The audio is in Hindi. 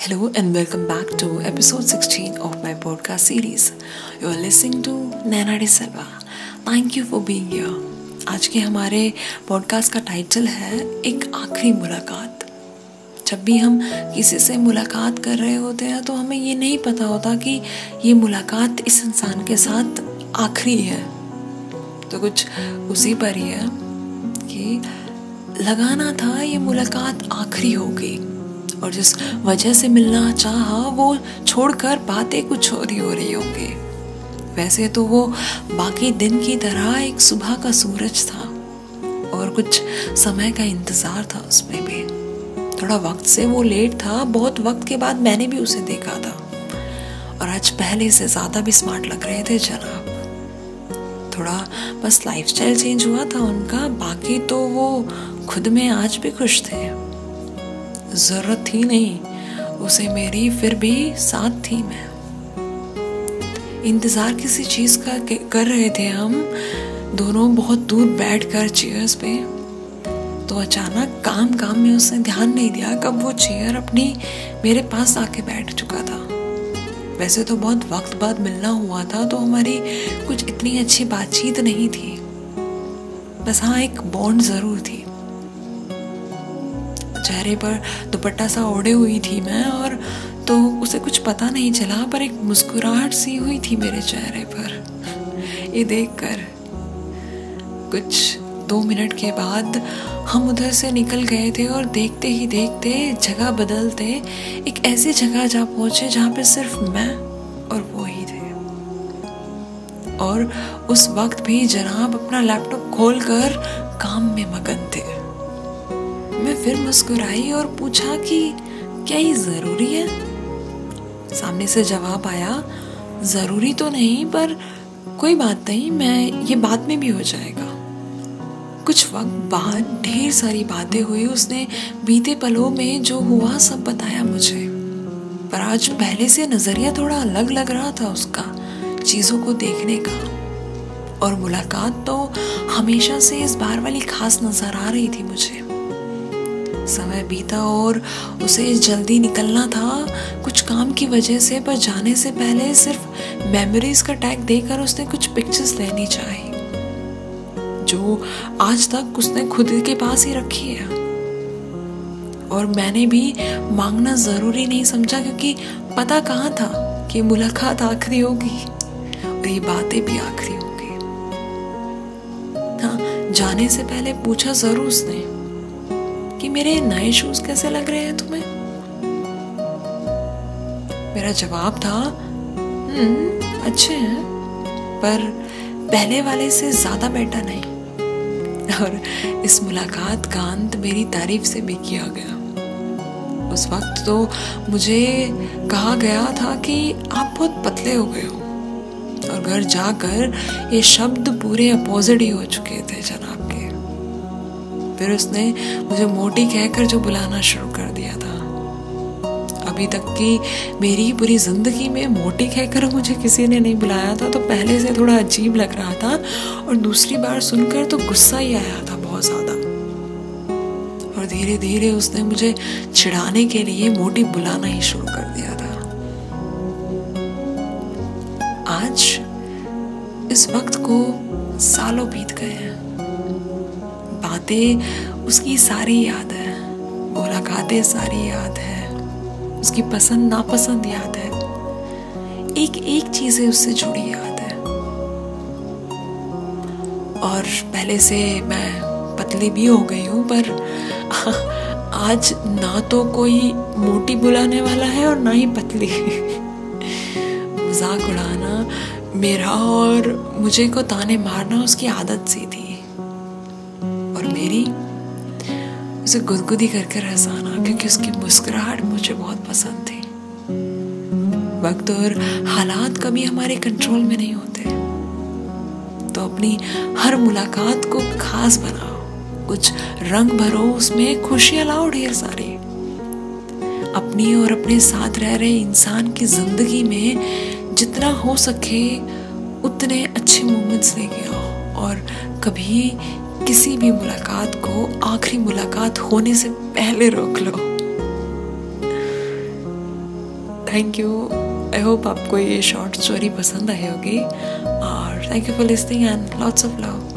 Hello and welcome back to episode 16 of my podcast series. You are listening to Nana De Selva. Thank you for being here. आज के हमारे पॉडकास्ट का टाइटल है एक आखिरी मुलाकात जब भी हम किसी से मुलाकात कर रहे होते हैं तो हमें ये नहीं पता होता कि ये मुलाकात इस इंसान के साथ आखिरी है तो कुछ उसी पर ही है कि लगाना था ये मुलाकात आखिरी होगी और जिस वजह से मिलना चाहा, वो छोड़कर बातें कुछ और ही हो रही होंगी। वैसे तो वो बाकी दिन की तरह एक सुबह का सूरज था और कुछ समय का इंतज़ार था उसमें भी। थोड़ा वक्त से वो लेट था, बहुत वक्त के बाद मैंने भी उसे देखा था। और आज पहले से ज़्यादा भी स्मार्ट लग रहे थे जनाब। थोड़ा बस लाइफस्टाइल चेंज हुआ था उनका, बाकी तो वो खुद में आज भी खुश थे। ज़रूरत थी नहीं, उसे मेरी फिर भी साथ थी मैं। इंतज़ार किसी चीज़ का कर रहे थे हम, दोनों बहुत दूर बैठकर चेयर्स पे। तो अचानक काम काम में उसने ध्यान नहीं दिया, कब वो चेयर अपनी मेरे पास आके बैठ चुका था। वैसे तो बहुत वक्त बाद मिलना हुआ था तो हमारी कुछ इतनी अच्छी बातचीत नहीं थी। बस हाँ एक बॉन्ड ज़रूर थी। चेहरे पर दुपट्टा सा ओढ़े हुई थी मैं और तो उसे कुछ पता नहीं चला, पर एक मुस्कुराहट सी हुई थी मेरे चेहरे पर। ये देखकर कुछ दो मिनट के बाद हम उधर से निकल गए थे और देखते ही देखते जगह बदलते एक ऐसी जगह जा पहुँचे जहाँ पे सिर्फ़ मैं और वो ही थे। और उस वक्त भी जनाब अपना लैपटॉप खोलकर काम में मगन थे। फिर मुस्कुराई और पूछा कि, क्या ये ज़रूरी है? सामने से जवाब आया, ज़रूरी तो नहीं, पर कोई बात नहीं, मैं ये बाद में भी हो जाएगा। कुछ वक्त बाद ढेर सारी बातें हुई उसने बीते पलों में जो हुआ सब बताया मुझे। पर आज पहले से नज़रिया थोड़ा अलग लग रहा था उसका, चीज़ों को देखने का। और मुलाकात तो हमेशा से इस बार वाली खास नज़र आ रही थी मुझे। समय बीता और उसे जल्दी निकलना था। कुछ काम की वजह से, पर जाने से पहले सिर्फ़ मेमोरीज का टैग देकर उसने कुछ पिक्चर्स लेनी चाहिए जो आज तक उसने खुद के पास ही रखी है। और मैंने भी मांगना ज़रूरी नहीं समझा, क्योंकि पता कहाँ था कि मुलाकात आखिरी होगी और ये बातें भी आखिरी होगी। हाँ जाने से पहले पूछा ज़रूर उसने। कि मेरे नए शूज़ कैसे लग रहे हैं तुम्हें? मेरा जवाब था हम्म अच्छे हैं, पर पहले वाले से ज़्यादा बेटर नहीं। और इस मुलाकात का अंत मेरी तारीफ़ से भी किया गया। उस वक्त तो मुझे कहा गया था कि आप बहुत पतले हो गए हो, और घर जाकर ये शब्द पूरे अपोजिट ही हो चुके थे, जनाब। फिर उसने मुझे मोटी कहकर जो बुलाना शुरू कर दिया था। अभी तक की मेरी पूरी ज़िंदगी में मोटी कहकर मुझे किसी ने नहीं बुलाया था तो पहले से थोड़ा अजीब लग रहा था और दूसरी बार सुनकर तो गुस्सा ही आया था बहुत ज़्यादा। और धीरे धीरे उसने मुझे छिड़ाने के लिए मोटी बुलाना ही शुरू कर दिया था। आज इस वक्त को सालों बीत गए हैं। बातें उसकी सारी याद है। मुलाकातें सारी याद है। उसकी पसंद, नापसंद याद है। एक एक चीज़ें उससे जुड़ी याद है। और पहले से मैं पतली भी हो गई हूँ, पर आज ना तो कोई मोटी बुलाने वाला है और ना ही पतली। मज़ाक उड़ाना, मेरा और मुझे को ताने मारना उसकी आदत सी थी। और मेरी उसे गुदगुदी करके हंसाना, क्योंकि उसकी मुस्कुराहट मुझे बहुत पसंद थी। वक्त और हालात कभी हमारे कंट्रोल में नहीं होते। तो अपनी हर मुलाकात को खास बनाओ। कुछ रंग भरो, उसमें खुशियाँ लाओ ढेर सारी। अपनी और अपने साथ रह रहे इंसान की ज़िंदगी में जितना हो सके उतने अच्छे मोमेंट्स लेके आओ। और कभी किसी भी मुलाकात को आखिरी मुलाकात होने से पहले रोक लो। थैंक यू आई होप आपको ये शॉर्ट स्टोरी पसंद आई होगी। और thank you for listening and lots of love